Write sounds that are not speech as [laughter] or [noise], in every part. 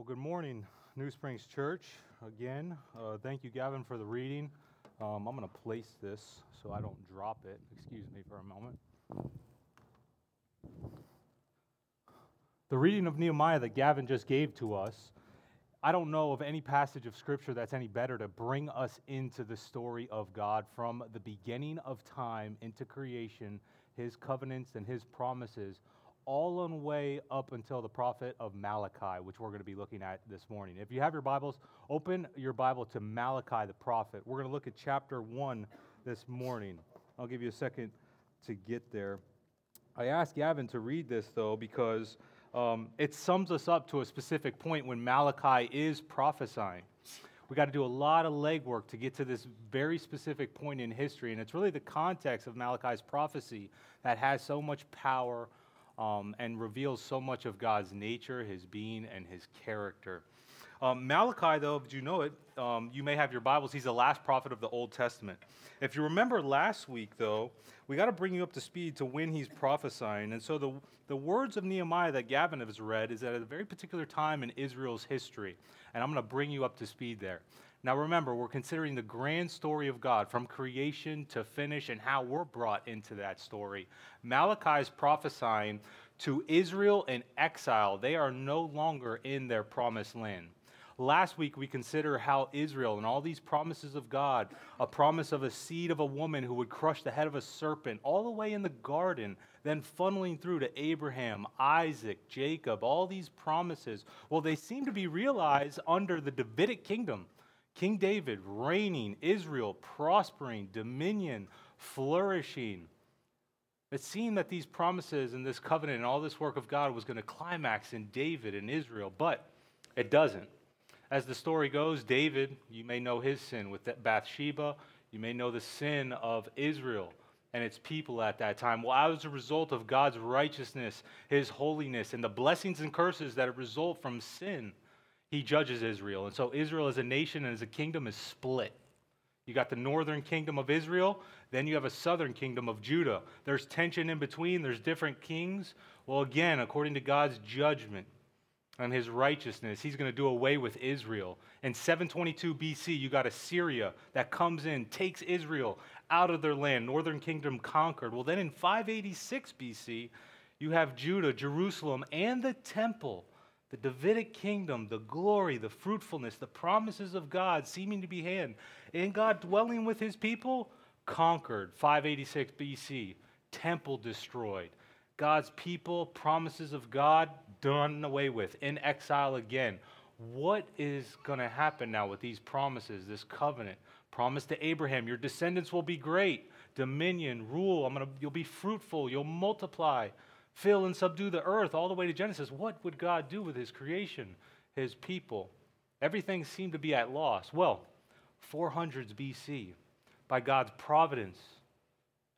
Well, good morning, New Springs Church. Again, uh, thank you, Gavin, for the reading. Um, I'm going to place this so I don't drop it. Excuse me for a moment. The reading of Nehemiah that Gavin just gave to us, I don't know of any passage of Scripture that's any better to bring us into the story of God from the beginning of time into creation, His covenants and His promises all on the way up until the prophet of Malachi, which we're going to be looking at this morning. If you have your Bibles, open your Bible to Malachi the prophet. We're going to look at chapter 1 this morning. I'll give you a second to get there. I asked Gavin to read this, though, because um, it sums us up to a specific point when Malachi is prophesying. We got to do a lot of legwork to get to this very specific point in history, and it's really the context of Malachi's prophecy that has so much power um, and reveals so much of God's nature, his being, and his character. Um, Malachi, though, if you know it, um, you may have your Bibles. He's the last prophet of the Old Testament. If you remember last week, though, we got to bring you up to speed to when he's prophesying. And so the, the words of Nehemiah that Gavin has read is at a very particular time in Israel's history. And I'm going to bring you up to speed there. Now, remember, we're considering the grand story of God from creation to finish and how we're brought into that story. Malachi is prophesying to Israel in exile. They are no longer in their promised land. Last week, we consider how Israel and all these promises of God, a promise of a seed of a woman who would crush the head of a serpent, all the way in the garden, then funneling through to Abraham, Isaac, Jacob, all these promises. Well, they seem to be realized under the Davidic kingdom King David reigning, Israel prospering, dominion flourishing. It seemed that these promises and this covenant and all this work of God was going to climax in David and Israel, but it doesn't. As the story goes, David, you may know his sin with Bathsheba, you may know the sin of Israel and its people at that time. Well, as a result of God's righteousness, his holiness, and the blessings and curses that result from sin, he judges Israel. And so Israel as a nation and as a kingdom is split. You got the northern kingdom of Israel, then you have a southern kingdom of Judah. There's tension in between, there's different kings. Well, again, according to God's judgment and his righteousness, he's going to do away with Israel. In 722 BC, you got Assyria that comes in, takes Israel out of their land, northern kingdom conquered. Well, then in 586 BC, you have Judah, Jerusalem, and the temple the Davidic kingdom, the glory, the fruitfulness, the promises of God seeming to be hand, and God dwelling with his people, conquered 586 BC, temple destroyed. God's people, promises of God done away with, in exile again. What is going to happen now with these promises, this covenant? Promise to Abraham, your descendants will be great, dominion, rule, I'm gonna, you'll be fruitful, you'll multiply fill and subdue the earth, all the way to Genesis. What would God do with his creation, his people? Everything seemed to be at loss. Well, 400s BC, by God's providence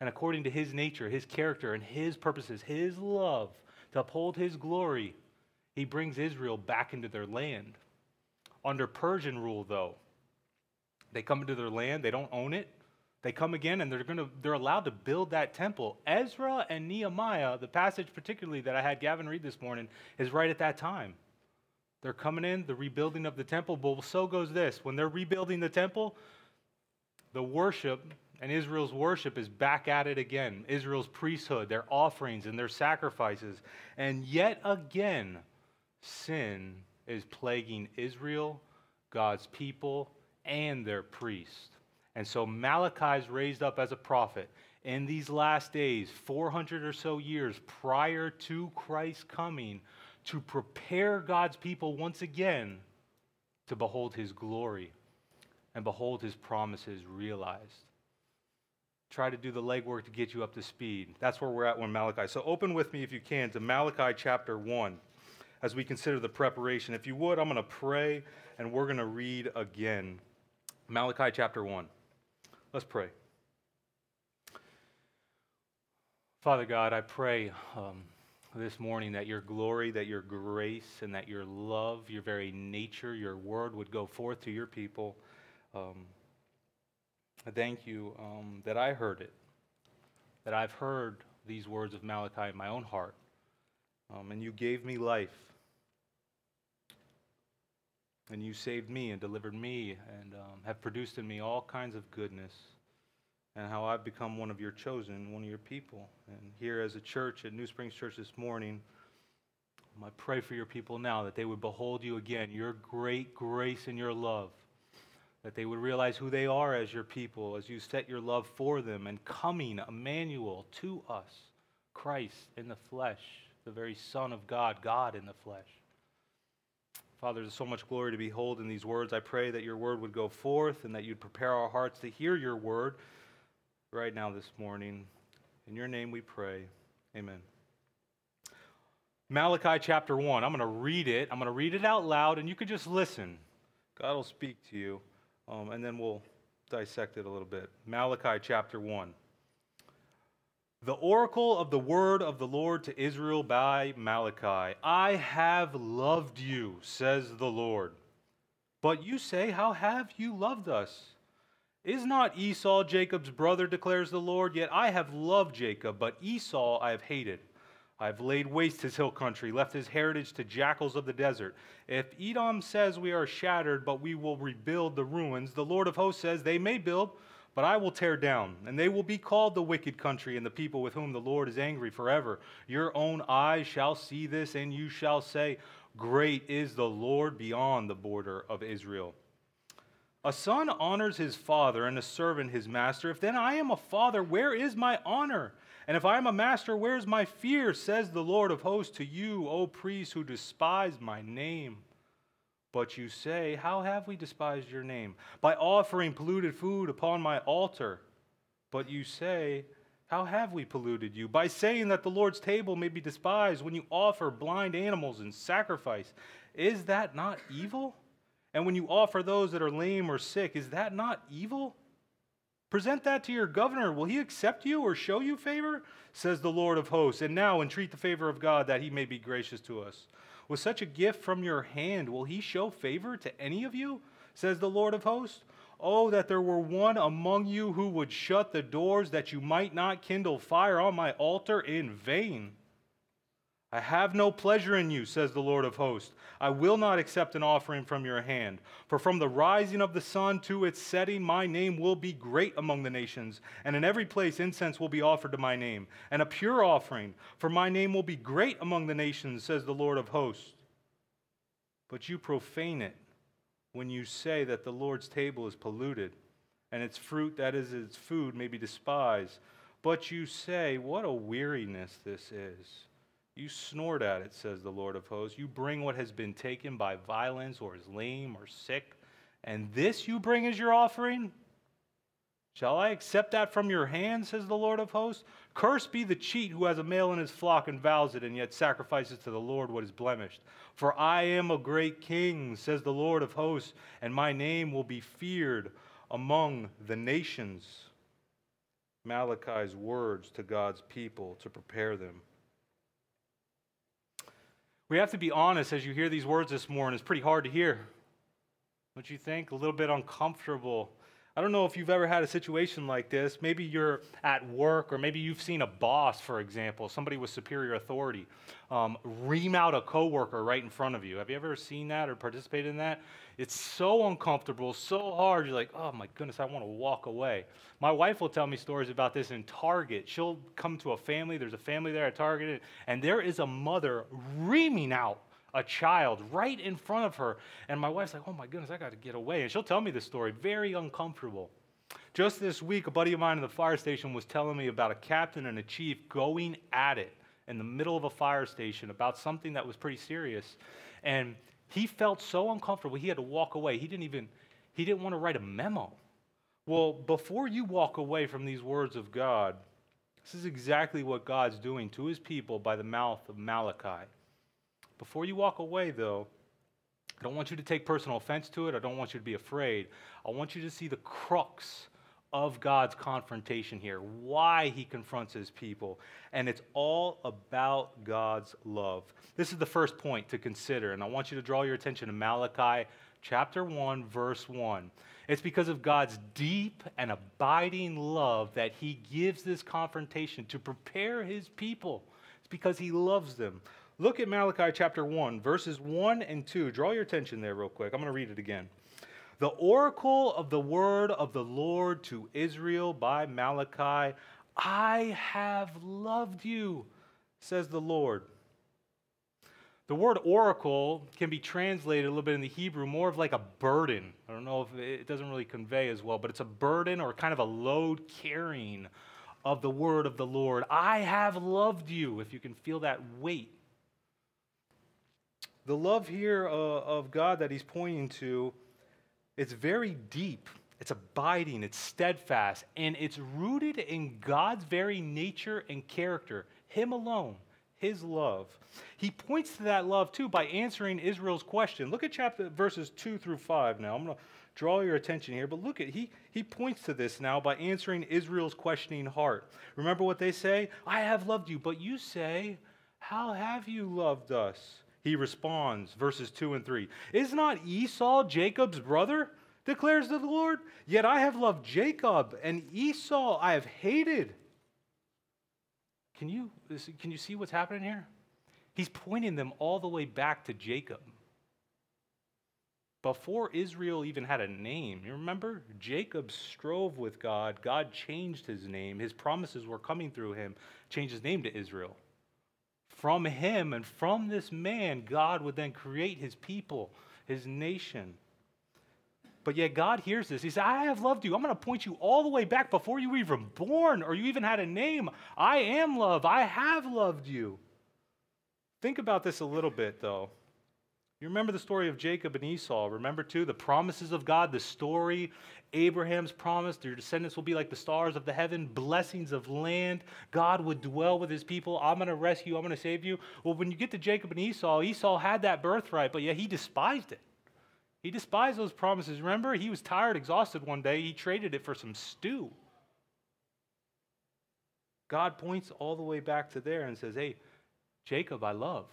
and according to his nature, his character, and his purposes, his love to uphold his glory, he brings Israel back into their land. Under Persian rule, though, they come into their land, they don't own it, they come again and they're going to they're allowed to build that temple. Ezra and Nehemiah, the passage particularly that I had Gavin read this morning, is right at that time. They're coming in, the rebuilding of the temple. But so goes this: when they're rebuilding the temple, the worship and Israel's worship is back at it again. Israel's priesthood, their offerings and their sacrifices, and yet again, sin is plaguing Israel, God's people, and their priests. And so Malachi is raised up as a prophet in these last days, 400 or so years prior to Christ's coming, to prepare God's people once again to behold his glory and behold his promises realized. Try to do the legwork to get you up to speed. That's where we're at when Malachi. So open with me, if you can, to Malachi chapter 1 as we consider the preparation. If you would, I'm going to pray and we're going to read again. Malachi chapter 1. Let's pray. Father God, I pray um, this morning that your glory, that your grace, and that your love, your very nature, your word would go forth to your people. Um, I thank you um, that I heard it, that I've heard these words of Malachi in my own heart, um, and you gave me life. And you saved me and delivered me and um, have produced in me all kinds of goodness. And how I've become one of your chosen, one of your people. And here as a church at New Springs Church this morning, I pray for your people now that they would behold you again, your great grace and your love, that they would realize who they are as your people, as you set your love for them, and coming, Emmanuel, to us, Christ in the flesh, the very Son of God, God in the flesh. Father, there's so much glory to behold in these words. I pray that your word would go forth and that you'd prepare our hearts to hear your word right now this morning. In your name we pray. Amen. Malachi chapter 1. I'm going to read it. I'm going to read it out loud, and you could just listen. God will speak to you, um, and then we'll dissect it a little bit. Malachi chapter 1. The oracle of the word of the Lord to Israel by Malachi. I have loved you, says the Lord. But you say, How have you loved us? Is not Esau Jacob's brother, declares the Lord? Yet I have loved Jacob, but Esau I have hated. I have laid waste his hill country, left his heritage to jackals of the desert. If Edom says we are shattered, but we will rebuild the ruins, the Lord of hosts says they may build but I will tear down, and they will be called the wicked country and the people with whom the Lord is angry forever. Your own eyes shall see this, and you shall say, Great is the Lord beyond the border of Israel. A son honors his father, and a servant his master. If then I am a father, where is my honor? And if I am a master, where is my fear? Says the Lord of hosts to you, O priests who despise my name. But you say, How have we despised your name? By offering polluted food upon my altar. But you say, How have we polluted you? By saying that the Lord's table may be despised when you offer blind animals in sacrifice. Is that not evil? And when you offer those that are lame or sick, is that not evil? Present that to your governor. Will he accept you or show you favor? Says the Lord of hosts. And now entreat the favor of God that he may be gracious to us. With such a gift from your hand, will he show favor to any of you? Says the Lord of hosts. Oh, that there were one among you who would shut the doors that you might not kindle fire on my altar in vain. I have no pleasure in you, says the Lord of hosts. I will not accept an offering from your hand. For from the rising of the sun to its setting, my name will be great among the nations, and in every place incense will be offered to my name, and a pure offering, for my name will be great among the nations, says the Lord of hosts. But you profane it when you say that the Lord's table is polluted, and its fruit, that is its food, may be despised. But you say, What a weariness this is! You snort at it, says the Lord of hosts. You bring what has been taken by violence or is lame or sick, and this you bring as your offering? Shall I accept that from your hand, says the Lord of hosts? Cursed be the cheat who has a male in his flock and vows it, and yet sacrifices to the Lord what is blemished. For I am a great king, says the Lord of hosts, and my name will be feared among the nations. Malachi's words to God's people to prepare them we have to be honest as you hear these words this morning. It's pretty hard to hear. Don't you think? A little bit uncomfortable. I don't know if you've ever had a situation like this. Maybe you're at work, or maybe you've seen a boss, for example, somebody with superior authority, um, ream out a coworker right in front of you. Have you ever seen that or participated in that? It's so uncomfortable, so hard. You're like, oh my goodness, I want to walk away. My wife will tell me stories about this in Target. She'll come to a family, there's a family there at Target, and there is a mother reaming out a child right in front of her. And my wife's like, oh my goodness, I got to get away. And she'll tell me this story, very uncomfortable. Just this week, a buddy of mine in the fire station was telling me about a captain and a chief going at it in the middle of a fire station about something that was pretty serious. And he felt so uncomfortable, he had to walk away. He didn't even, he didn't want to write a memo. Well, before you walk away from these words of God, this is exactly what God's doing to his people by the mouth of Malachi. Before you walk away, though, I don't want you to take personal offense to it. I don't want you to be afraid. I want you to see the crux of God's confrontation here, why he confronts his people. And it's all about God's love. This is the first point to consider, and I want you to draw your attention to Malachi chapter 1, verse 1. It's because of God's deep and abiding love that he gives this confrontation to prepare his people. It's because he loves them. Look at Malachi chapter 1, verses 1 and 2. Draw your attention there, real quick. I'm going to read it again. The oracle of the word of the Lord to Israel by Malachi I have loved you, says the Lord. The word oracle can be translated a little bit in the Hebrew more of like a burden. I don't know if it doesn't really convey as well, but it's a burden or kind of a load carrying of the word of the Lord. I have loved you, if you can feel that weight. The love here uh, of God that he's pointing to, it's very deep. It's abiding, it's steadfast, and it's rooted in God's very nature and character, Him alone, His love. He points to that love too by answering Israel's question. Look at chapter verses 2 through 5 now. I'm going to draw your attention here, but look at he he points to this now by answering Israel's questioning heart. Remember what they say? I have loved you, but you say, how have you loved us? He responds, verses 2 and 3. Is not Esau Jacob's brother? declares the Lord. Yet I have loved Jacob, and Esau I have hated. Can you, can you see what's happening here? He's pointing them all the way back to Jacob. Before Israel even had a name, you remember? Jacob strove with God. God changed his name. His promises were coming through him, changed his name to Israel. From him and from this man, God would then create his people, his nation. But yet God hears this. He says, I have loved you. I'm going to point you all the way back before you were even born or you even had a name. I am love. I have loved you. Think about this a little bit, though. You remember the story of Jacob and Esau. Remember, too, the promises of God, the story, Abraham's promise, your descendants will be like the stars of the heaven, blessings of land. God would dwell with his people. I'm going to rescue. I'm going to save you. Well, when you get to Jacob and Esau, Esau had that birthright, but yet he despised it. He despised those promises. Remember, he was tired, exhausted one day. He traded it for some stew. God points all the way back to there and says, Hey, Jacob, I loved.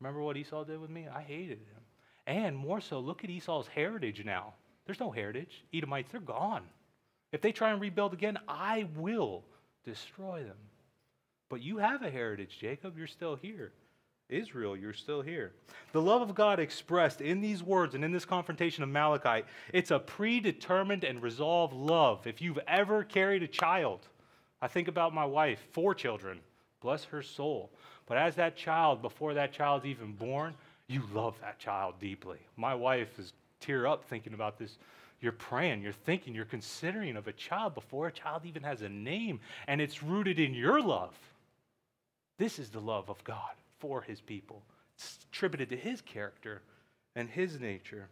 Remember what Esau did with me? I hated him. And more so, look at Esau's heritage now. There's no heritage. Edomites, they're gone. If they try and rebuild again, I will destroy them. But you have a heritage, Jacob. You're still here. Israel, you're still here. The love of God expressed in these words and in this confrontation of Malachi, it's a predetermined and resolved love. If you've ever carried a child, I think about my wife, four children, bless her soul. But as that child, before that child's even born, you love that child deeply. My wife is tear up thinking about this. You're praying, you're thinking, you're considering of a child before a child even has a name, and it's rooted in your love. This is the love of God for his people. It's attributed to his character and his nature.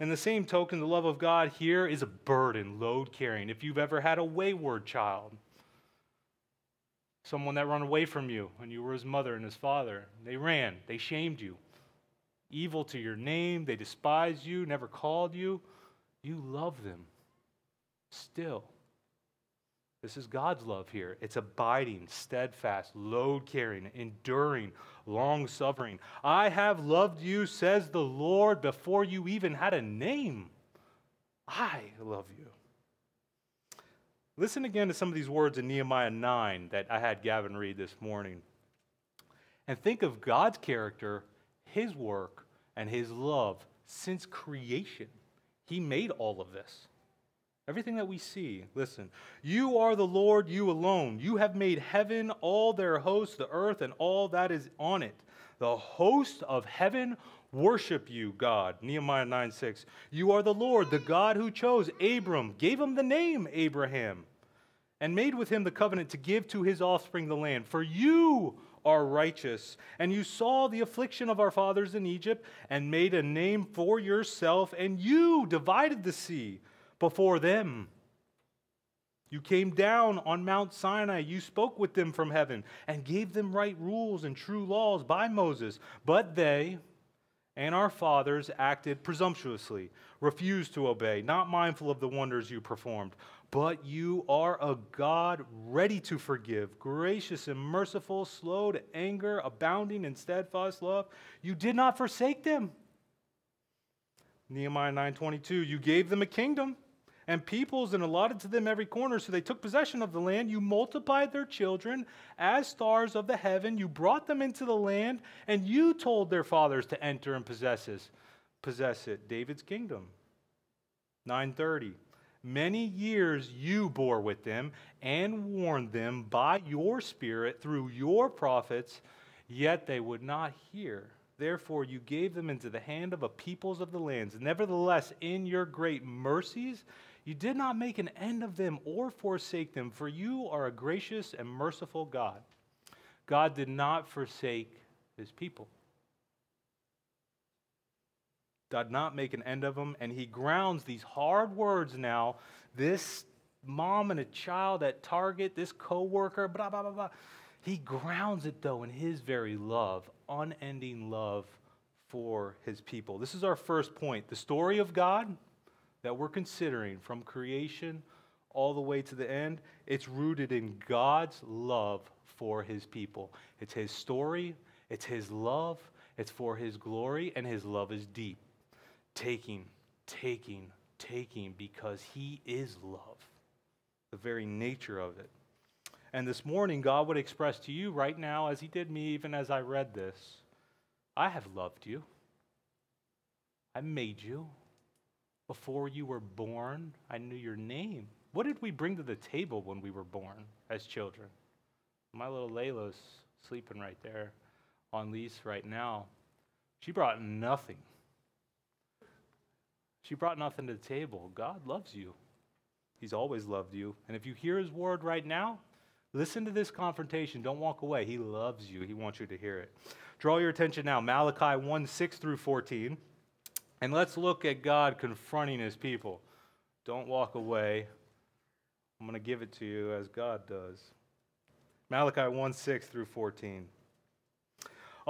And the same token, the love of God here is a burden, load carrying. If you've ever had a wayward child, someone that ran away from you when you were his mother and his father, they ran, they shamed you. Evil to your name, they despised you, never called you. You love them still. This is God's love here. It's abiding, steadfast, load carrying, enduring, long suffering. I have loved you, says the Lord, before you even had a name. I love you. Listen again to some of these words in Nehemiah 9 that I had Gavin read this morning. And think of God's character, his work, and his love since creation. He made all of this. Everything that we see, listen. You are the Lord, you alone. You have made heaven, all their hosts, the earth, and all that is on it. The host of heaven worship you, God. Nehemiah 9 6. You are the Lord, the God who chose Abram, gave him the name Abraham, and made with him the covenant to give to his offspring the land. For you are righteous, and you saw the affliction of our fathers in Egypt, and made a name for yourself, and you divided the sea before them. You came down on Mount Sinai. You spoke with them from heaven and gave them right rules and true laws by Moses. But they and our fathers acted presumptuously, refused to obey, not mindful of the wonders you performed. But you are a God ready to forgive, gracious and merciful, slow to anger, abounding in steadfast love. You did not forsake them. Nehemiah 9:22 You gave them a kingdom and peoples and allotted to them every corner. So they took possession of the land. You multiplied their children as stars of the heaven. You brought them into the land, and you told their fathers to enter and possess it. Possess it. David's kingdom. 930. Many years you bore with them and warned them by your spirit through your prophets, yet they would not hear. Therefore, you gave them into the hand of a peoples of the lands. Nevertheless, in your great mercies, you did not make an end of them or forsake them, for you are a gracious and merciful God. God did not forsake his people. Did not make an end of them, and he grounds these hard words now. This mom and a child at Target, this coworker, blah blah blah blah. He grounds it though in his very love, unending love for his people. This is our first point. The story of God that we're considering from creation all the way to the end, it's rooted in God's love for his people. It's his story, it's his love, it's for his glory, and his love is deep. Taking, taking, taking, because he is love, the very nature of it. And this morning, God would express to you right now, as He did me, even as I read this I have loved you. I made you. Before you were born, I knew your name. What did we bring to the table when we were born as children? My little Layla's sleeping right there on lease right now. She brought nothing. She brought nothing to the table. God loves you. He's always loved you. And if you hear his word right now, Listen to this confrontation. Don't walk away. He loves you, he wants you to hear it. Draw your attention now, Malachi 1 6 through 14. And let's look at God confronting his people. Don't walk away. I'm going to give it to you as God does. Malachi 1 6 through 14.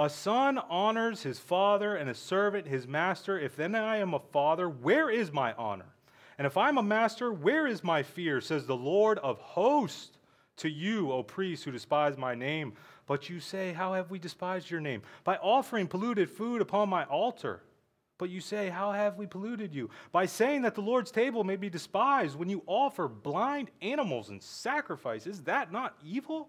A son honors his father, and a servant his master. If then I am a father, where is my honor? And if I'm a master, where is my fear? Says the Lord of hosts to you, O priests who despise my name. But you say, How have we despised your name? By offering polluted food upon my altar. But you say, How have we polluted you? By saying that the Lord's table may be despised when you offer blind animals and sacrifice. Is that not evil?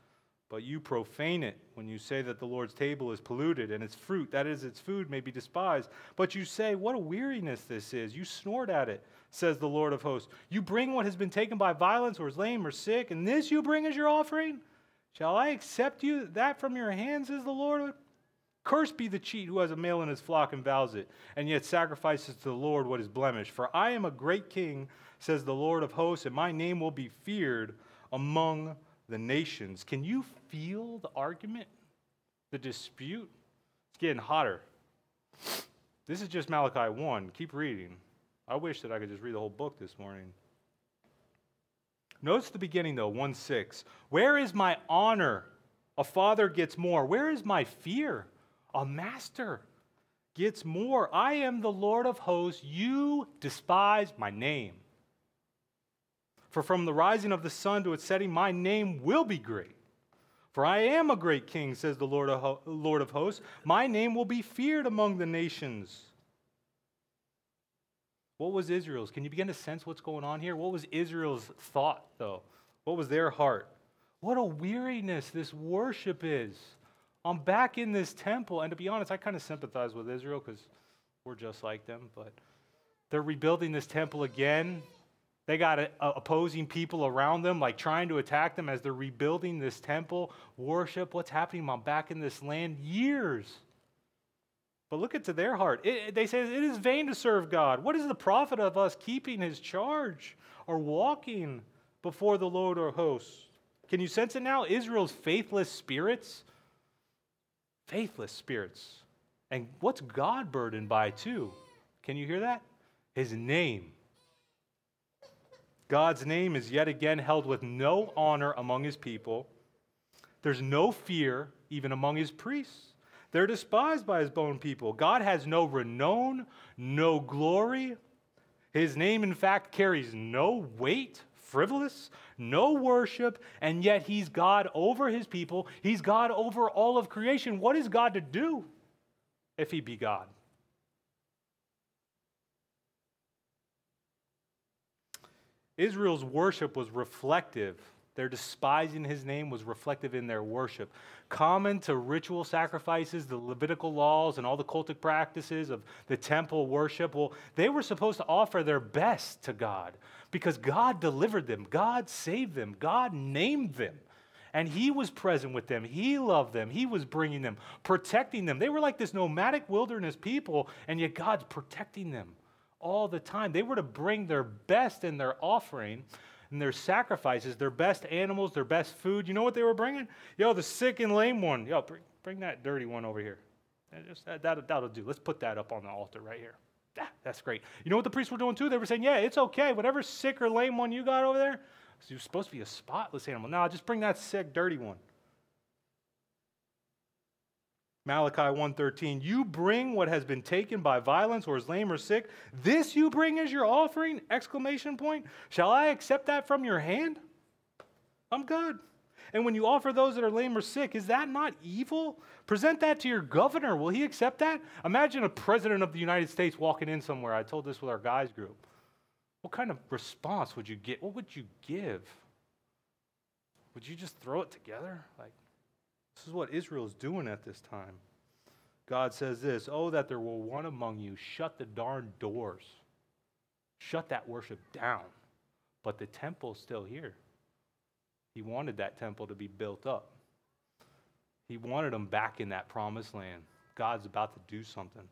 But you profane it when you say that the Lord's table is polluted and its fruit, that is, its food, may be despised. But you say, What a weariness this is. You snort at it, says the Lord of hosts. You bring what has been taken by violence or is lame or sick, and this you bring as your offering? Shall I accept you that from your hands, says the Lord? Cursed be the cheat who has a male in his flock and vows it, and yet sacrifices to the Lord what is blemished. For I am a great king says the Lord of hosts, and my name will be feared among the nations. Can you feel the argument, the dispute? It's getting hotter. This is just Malachi 1. Keep reading. I wish that I could just read the whole book this morning. Notice the beginning, though, 1 6. Where is my honor? A father gets more. Where is my fear? A master gets more. I am the Lord of hosts. You despise my name. For from the rising of the sun to its setting, my name will be great. For I am a great king, says the Lord of, Lord of hosts. My name will be feared among the nations. What was Israel's? Can you begin to sense what's going on here? What was Israel's thought, though? What was their heart? What a weariness this worship is. I'm back in this temple. And to be honest, I kind of sympathize with Israel because we're just like them. But they're rebuilding this temple again. They got a, a opposing people around them, like trying to attack them as they're rebuilding this temple, worship. What's happening? I'm back in this land years. But look at to their heart. It, they say it is vain to serve God. What is the profit of us keeping his charge or walking before the Lord or hosts? Can you sense it now? Israel's faithless spirits. Faithless spirits. And what's God burdened by, too? Can you hear that? His name. God's name is yet again held with no honor among his people. There's no fear even among his priests. They're despised by his bone people. God has no renown, no glory. His name, in fact, carries no weight, frivolous, no worship, and yet he's God over his people. He's God over all of creation. What is God to do if he be God? Israel's worship was reflective their despising his name was reflective in their worship. Common to ritual sacrifices, the Levitical laws, and all the cultic practices of the temple worship, well, they were supposed to offer their best to God because God delivered them, God saved them, God named them. And he was present with them. He loved them. He was bringing them, protecting them. They were like this nomadic wilderness people, and yet God's protecting them all the time. They were to bring their best in their offering and their sacrifices, their best animals, their best food. You know what they were bringing? Yo, the sick and lame one. Yo, bring, bring that dirty one over here. Just, that, that, that'll do. Let's put that up on the altar right here. Ah, that's great. You know what the priests were doing too? They were saying, yeah, it's okay. Whatever sick or lame one you got over there, you're supposed to be a spotless animal. No, just bring that sick, dirty one. Malachi 1:13 You bring what has been taken by violence or is lame or sick. This you bring as your offering? Exclamation point. Shall I accept that from your hand? I'm good. And when you offer those that are lame or sick is that not evil? Present that to your governor. Will he accept that? Imagine a president of the United States walking in somewhere. I told this with our guys group. What kind of response would you get? What would you give? Would you just throw it together? Like this is what Israel is doing at this time. God says this Oh, that there were one among you, shut the darn doors, shut that worship down. But the temple's still here. He wanted that temple to be built up, he wanted them back in that promised land. God's about to do something.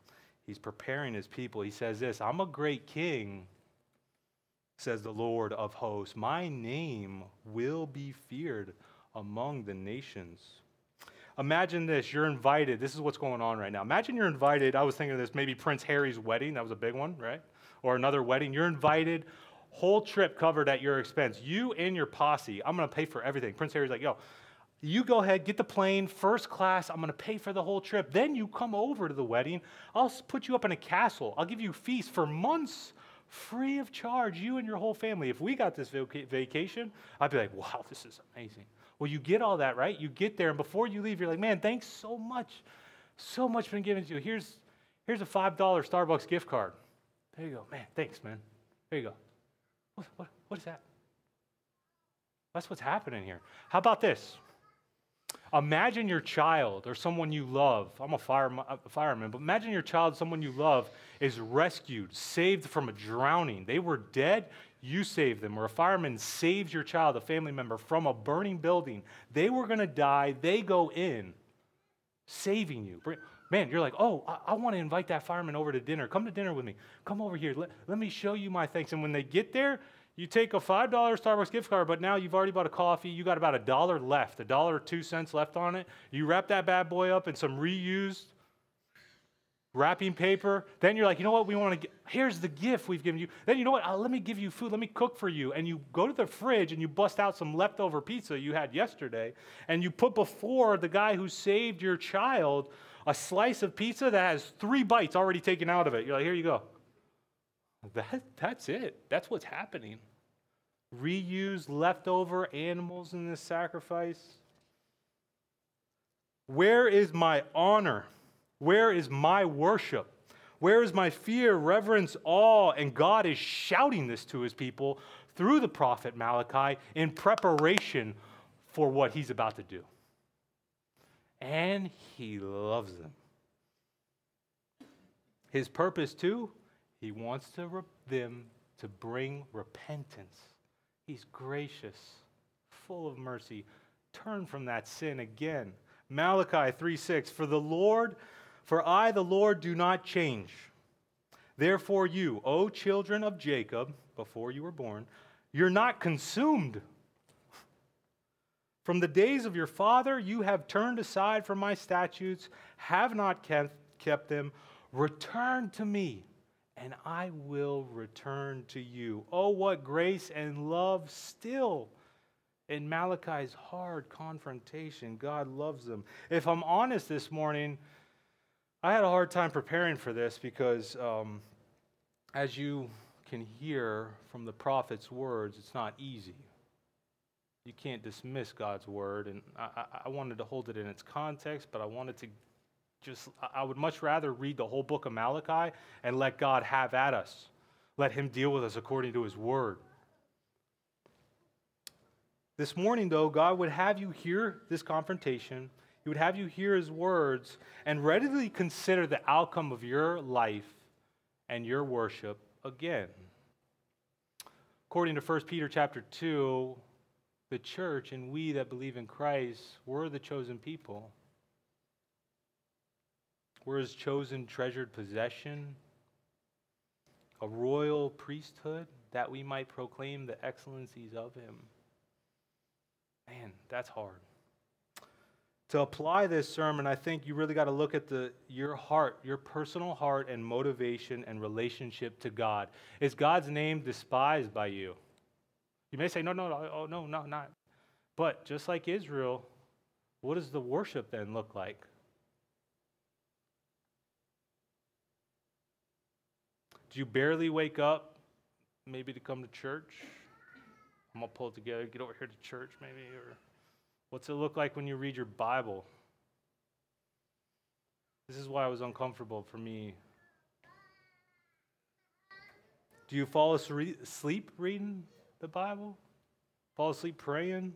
He's preparing his people. He says this I'm a great king, says the Lord of hosts. My name will be feared among the nations. Imagine this you're invited. This is what's going on right now. Imagine you're invited. I was thinking of this, maybe Prince Harry's wedding. That was a big one, right? Or another wedding. You're invited, whole trip covered at your expense. You and your posse. I'm going to pay for everything. Prince Harry's like, yo, you go ahead, get the plane, first class. I'm going to pay for the whole trip. Then you come over to the wedding. I'll put you up in a castle. I'll give you feast for months free of charge, you and your whole family. If we got this vacation, I'd be like, wow, this is amazing. Well, you get all that, right? You get there, and before you leave, you're like, man, thanks so much. So much been given to you. Here's, here's a $5 Starbucks gift card. There you go. Man, thanks, man. There you go. What, what, what is that? That's what's happening here. How about this? Imagine your child or someone you love. I'm a, fire, a fireman, but imagine your child, someone you love, is rescued, saved from a drowning. They were dead you saved them, or a fireman saves your child, a family member, from a burning building. They were going to die. They go in, saving you. Man, you're like, oh, I, I want to invite that fireman over to dinner. Come to dinner with me. Come over here. Let, let me show you my thanks. And when they get there, you take a $5 Starbucks gift card, but now you've already bought a coffee. You got about a dollar left, a dollar or two cents left on it. You wrap that bad boy up in some reused wrapping paper. Then you're like, you know what? We want to get, here's the gift we've given you. Then you know what? Uh, let me give you food. Let me cook for you. And you go to the fridge and you bust out some leftover pizza you had yesterday. And you put before the guy who saved your child a slice of pizza that has three bites already taken out of it. You're like, here you go. That, that's it. That's what's happening. Reuse leftover animals in this sacrifice. Where is my honor? Where is my worship? Where is my fear, reverence, awe? And God is shouting this to his people through the prophet Malachi in preparation for what he's about to do. And he loves them. His purpose, too, he wants to re- them to bring repentance. He's gracious, full of mercy. Turn from that sin again. Malachi 3 6 For the Lord for I, the Lord, do not change. Therefore, you, O children of Jacob, before you were born, you're not consumed. From the days of your father, you have turned aside from my statutes, have not kept, them. Return to me, and I will return to you. Oh, what grace and love still in Malachi's hard confrontation. God loves them. If I'm honest this morning, I had a hard time preparing for this because, um, as you can hear from the prophet's words, it's not easy. You can't dismiss God's word, and I, I wanted to hold it in its context, but I wanted to just, I would much rather read the whole book of Malachi and let God have at us. Let Him deal with us according to His word. This morning, though, God would have you hear this confrontation. He would have you hear his words and readily consider the outcome of your life and your worship again. According to 1 Peter chapter 2, the church and we that believe in Christ, we're the chosen people. We're his chosen, treasured possession, a royal priesthood, that we might proclaim the excellencies of him. Man, that's hard. To apply this sermon, I think you really got to look at the, your heart, your personal heart and motivation and relationship to God. Is God's name despised by you? You may say, no, no, no, oh, no, no, not. But just like Israel, what does the worship then look like? Do you barely wake up maybe to come to church? I'm gonna pull it together, get over here to church maybe, or what's it look like when you read your Bible? This is why it was uncomfortable for me. Do you fall asleep reading the Bible? Fall asleep praying?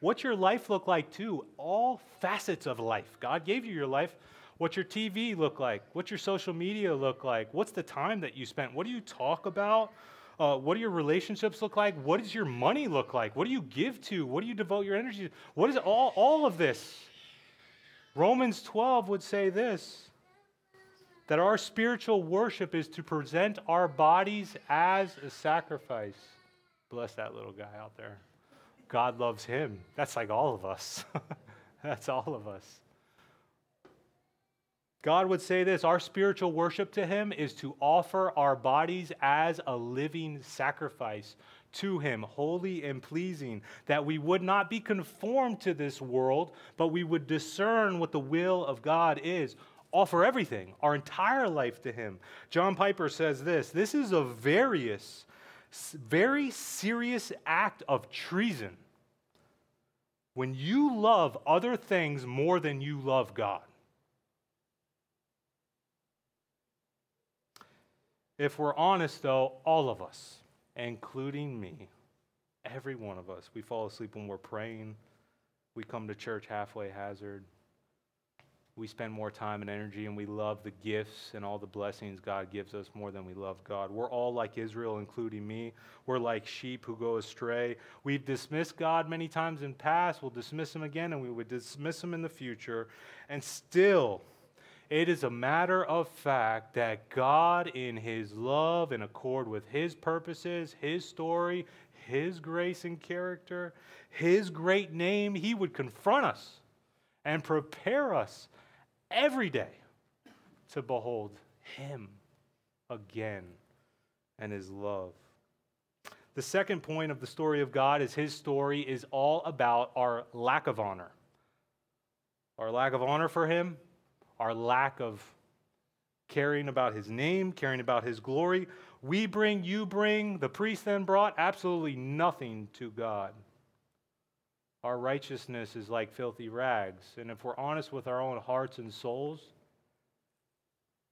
What's your life look like too? All facets of life. God gave you your life. What's your TV look like? What's your social media look like? What's the time that you spent? What do you talk about? Uh, what do your relationships look like? What does your money look like? What do you give to? What do you devote your energy to? What is all, all of this? Romans 12 would say this that our spiritual worship is to present our bodies as a sacrifice. Bless that little guy out there. God loves him. That's like all of us. [laughs] That's all of us. God would say this our spiritual worship to Him is to offer our bodies as a living sacrifice to Him, holy and pleasing, that we would not be conformed to this world, but we would discern what the will of God is. Offer everything, our entire life to Him. John Piper says this this is a various, very serious act of treason when you love other things more than you love God. If we're honest, though, all of us, including me, every one of us, we fall asleep when we're praying. We come to church halfway hazard. We spend more time and energy and we love the gifts and all the blessings God gives us more than we love God. We're all like Israel, including me. We're like sheep who go astray. We've dismissed God many times in past. We'll dismiss him again and we would dismiss him in the future. And still, it is a matter of fact that God, in His love, in accord with His purposes, His story, His grace and character, His great name, He would confront us and prepare us every day to behold Him again and His love. The second point of the story of God is His story is all about our lack of honor. Our lack of honor for Him our lack of caring about his name, caring about his glory. We bring, you bring, the priest then brought absolutely nothing to God. Our righteousness is like filthy rags. And if we're honest with our own hearts and souls,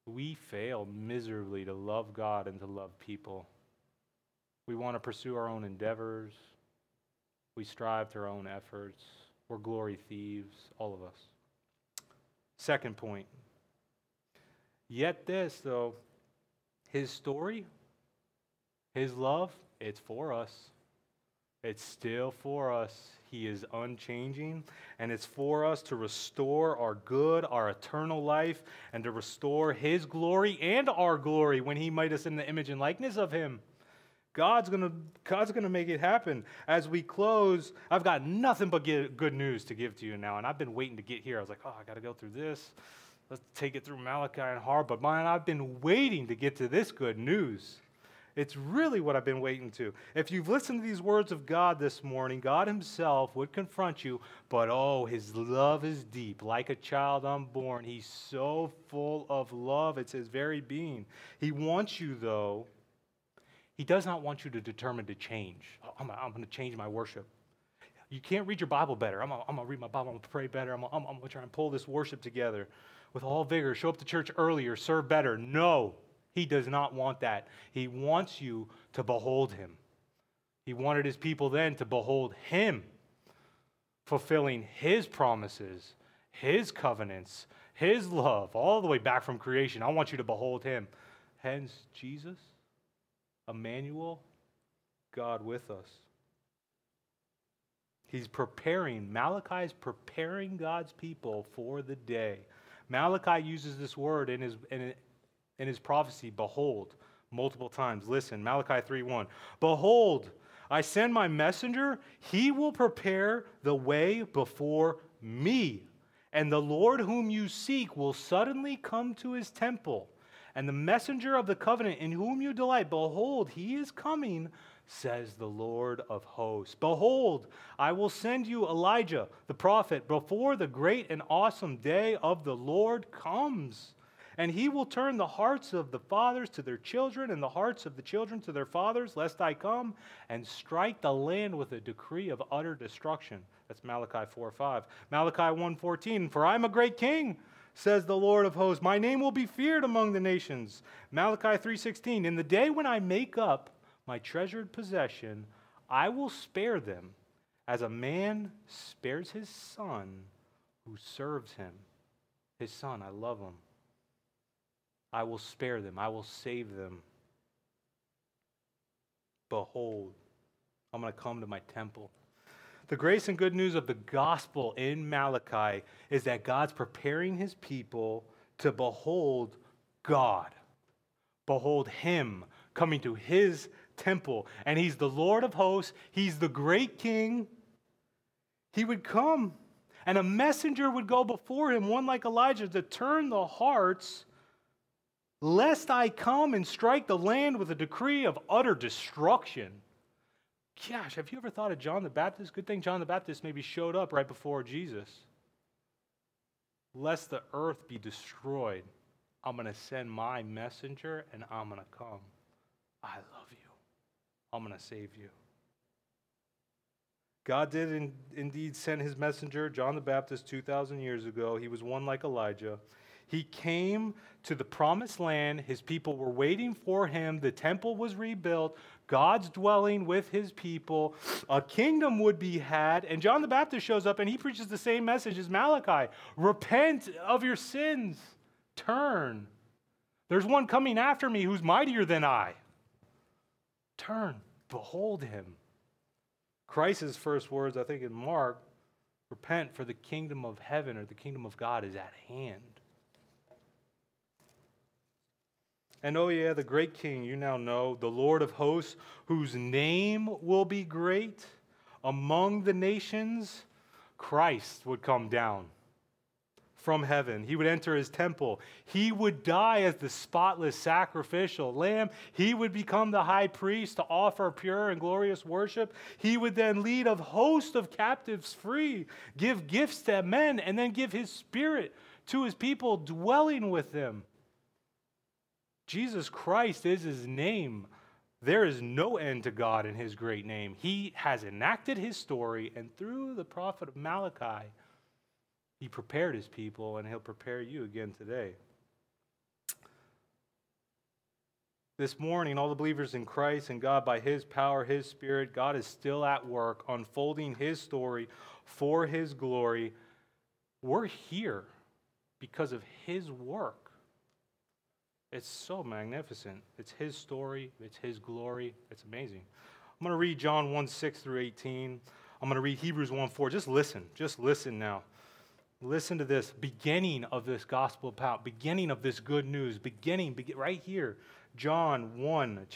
we fail miserably to love God and to love people. We want to pursue our own endeavors. We strive to our own efforts. We're glory thieves, all of us. Second point. Yet, this, though, his story, his love, it's for us. It's still for us. He is unchanging, and it's for us to restore our good, our eternal life, and to restore His glory and our glory when He made us in the image and likeness of Him. God's gonna, God's gonna make it happen. As we close, I've got nothing but good news to give to you now, and I've been waiting to get here. I was like, oh, I got to go through this. Let's take it through Malachi and Har. But man, I've been waiting to get to this good news. It's really what I've been waiting to. If you've listened to these words of God this morning, God Himself would confront you, but oh, His love is deep. Like a child unborn, He's so full of love. It's His very being. He wants you, though, He does not want you to determine to change. I'm, I'm going to change my worship. You can't read your Bible better. I'm going to read my Bible. I'm going to pray better. I'm going to try and pull this worship together with all vigor. Show up to church earlier. Serve better. No. He does not want that. He wants you to behold him. He wanted his people then to behold him, fulfilling his promises, his covenants, his love, all the way back from creation. I want you to behold him. Hence, Jesus, Emmanuel, God with us. He's preparing, Malachi is preparing God's people for the day. Malachi uses this word in his, in, in his prophecy, behold, multiple times. Listen, Malachi 3:1. Behold, I send my messenger, he will prepare the way before me. And the Lord whom you seek will suddenly come to his temple. And the messenger of the covenant in whom you delight, behold, he is coming, says the Lord of hosts. Behold, I will send you Elijah, the prophet, before the great and awesome day of the Lord comes. And he will turn the hearts of the fathers to their children and the hearts of the children to their fathers, lest I come and strike the land with a decree of utter destruction. That's Malachi 4 5. Malachi 1:14, For I am a great king, says the Lord of hosts. My name will be feared among the nations. Malachi 3:16, In the day when I make up my treasured possession, I will spare them as a man spares his son who serves him. His son, I love him. I will spare them, I will save them. Behold, I'm going to come to my temple. The grace and good news of the gospel in Malachi is that God's preparing his people to behold God. Behold him coming to his temple. And he's the Lord of hosts, he's the great king. He would come, and a messenger would go before him, one like Elijah, to turn the hearts lest I come and strike the land with a decree of utter destruction. Gosh, have you ever thought of John the Baptist? Good thing John the Baptist maybe showed up right before Jesus. Lest the earth be destroyed, I'm going to send my messenger and I'm going to come. I love you. I'm going to save you. God did in, indeed send his messenger, John the Baptist, 2,000 years ago. He was one like Elijah. He came to the promised land. His people were waiting for him. The temple was rebuilt. God's dwelling with his people. A kingdom would be had. And John the Baptist shows up and he preaches the same message as Malachi Repent of your sins, turn. There's one coming after me who's mightier than I. Turn, behold him. Christ's first words, I think in Mark, repent for the kingdom of heaven or the kingdom of God is at hand. And oh, yeah, the great king you now know, the Lord of hosts, whose name will be great among the nations, Christ would come down from heaven. He would enter his temple. He would die as the spotless sacrificial lamb. He would become the high priest to offer pure and glorious worship. He would then lead a host of captives free, give gifts to men, and then give his spirit to his people dwelling with them. Jesus Christ is his name. There is no end to God in his great name. He has enacted his story, and through the prophet of Malachi, he prepared his people, and he'll prepare you again today. This morning, all the believers in Christ and God, by His power, His Spirit, God is still at work unfolding His story for His glory. We're here because of His work. It's so magnificent. It's his story, it's his glory. It's amazing. I'm going to read John 1 6 through 18. I'm going to read Hebrews 1 4. Just listen. Just listen now. Listen to this beginning of this gospel power, beginning of this good news, beginning, right here. John 1,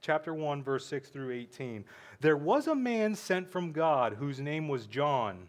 chapter 1, verse 6 through 18. There was a man sent from God whose name was John.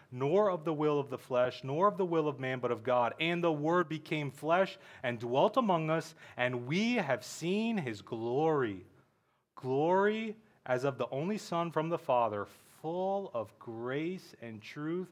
nor of the will of the flesh, nor of the will of man, but of God. And the Word became flesh and dwelt among us, and we have seen his glory. Glory as of the only Son from the Father, full of grace and truth.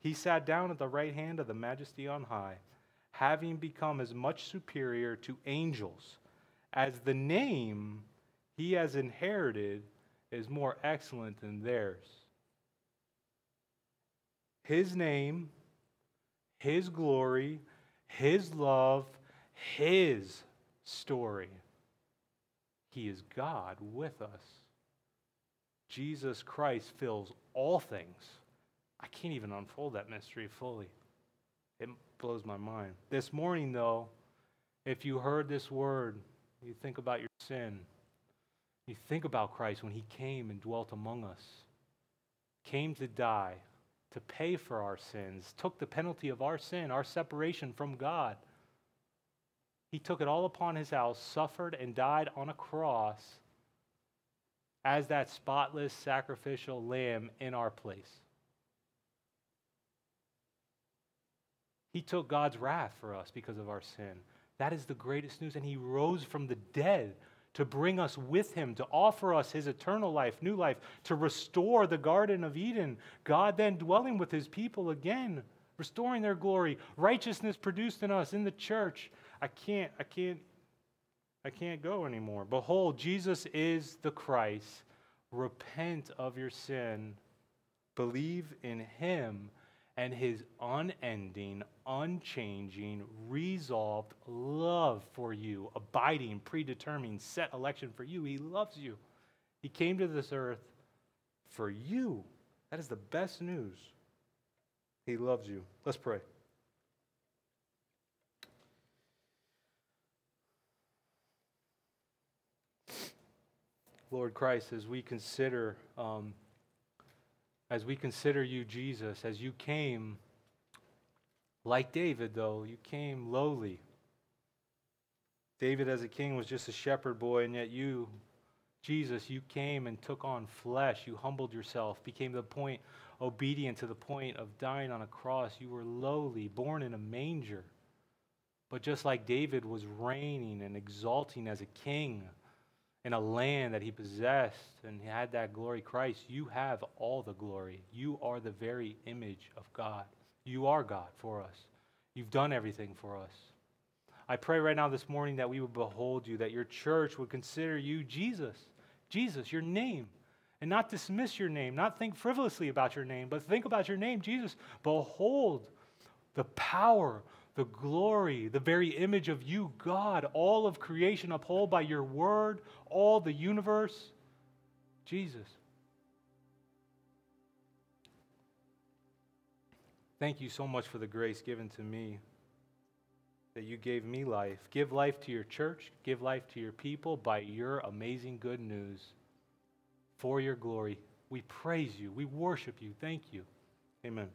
he sat down at the right hand of the majesty on high, having become as much superior to angels as the name he has inherited is more excellent than theirs. His name, his glory, his love, his story. He is God with us. Jesus Christ fills all things I can't even unfold that mystery fully. It blows my mind. This morning, though, if you heard this word, you think about your sin. You think about Christ when he came and dwelt among us, came to die, to pay for our sins, took the penalty of our sin, our separation from God. He took it all upon his house, suffered and died on a cross as that spotless sacrificial lamb in our place. He took God's wrath for us because of our sin. That is the greatest news. And He rose from the dead to bring us with Him, to offer us His eternal life, new life, to restore the Garden of Eden. God then dwelling with His people again, restoring their glory, righteousness produced in us in the church. I can't, I can't, I can't go anymore. Behold, Jesus is the Christ. Repent of your sin, believe in Him and his unending, unchanging, resolved love for you, abiding, predetermined, set election for you. He loves you. He came to this earth for you. That is the best news. He loves you. Let's pray. Lord Christ, as we consider um, as we consider you, Jesus, as you came, like David, though, you came lowly. David, as a king, was just a shepherd boy, and yet you, Jesus, you came and took on flesh. You humbled yourself, became the point, obedient to the point of dying on a cross. You were lowly, born in a manger. But just like David was reigning and exalting as a king, in a land that he possessed and he had that glory Christ, you have all the glory. You are the very image of God. You are God for us. You've done everything for us. I pray right now this morning that we would behold you, that your church would consider you Jesus, Jesus, your name, and not dismiss your name, not think frivolously about your name, but think about your name, Jesus. Behold the power, the glory, the very image of you, God, all of creation upheld by your word, all the universe, Jesus. Thank you so much for the grace given to me that you gave me life. Give life to your church, give life to your people by your amazing good news for your glory. We praise you. We worship you. Thank you. Amen.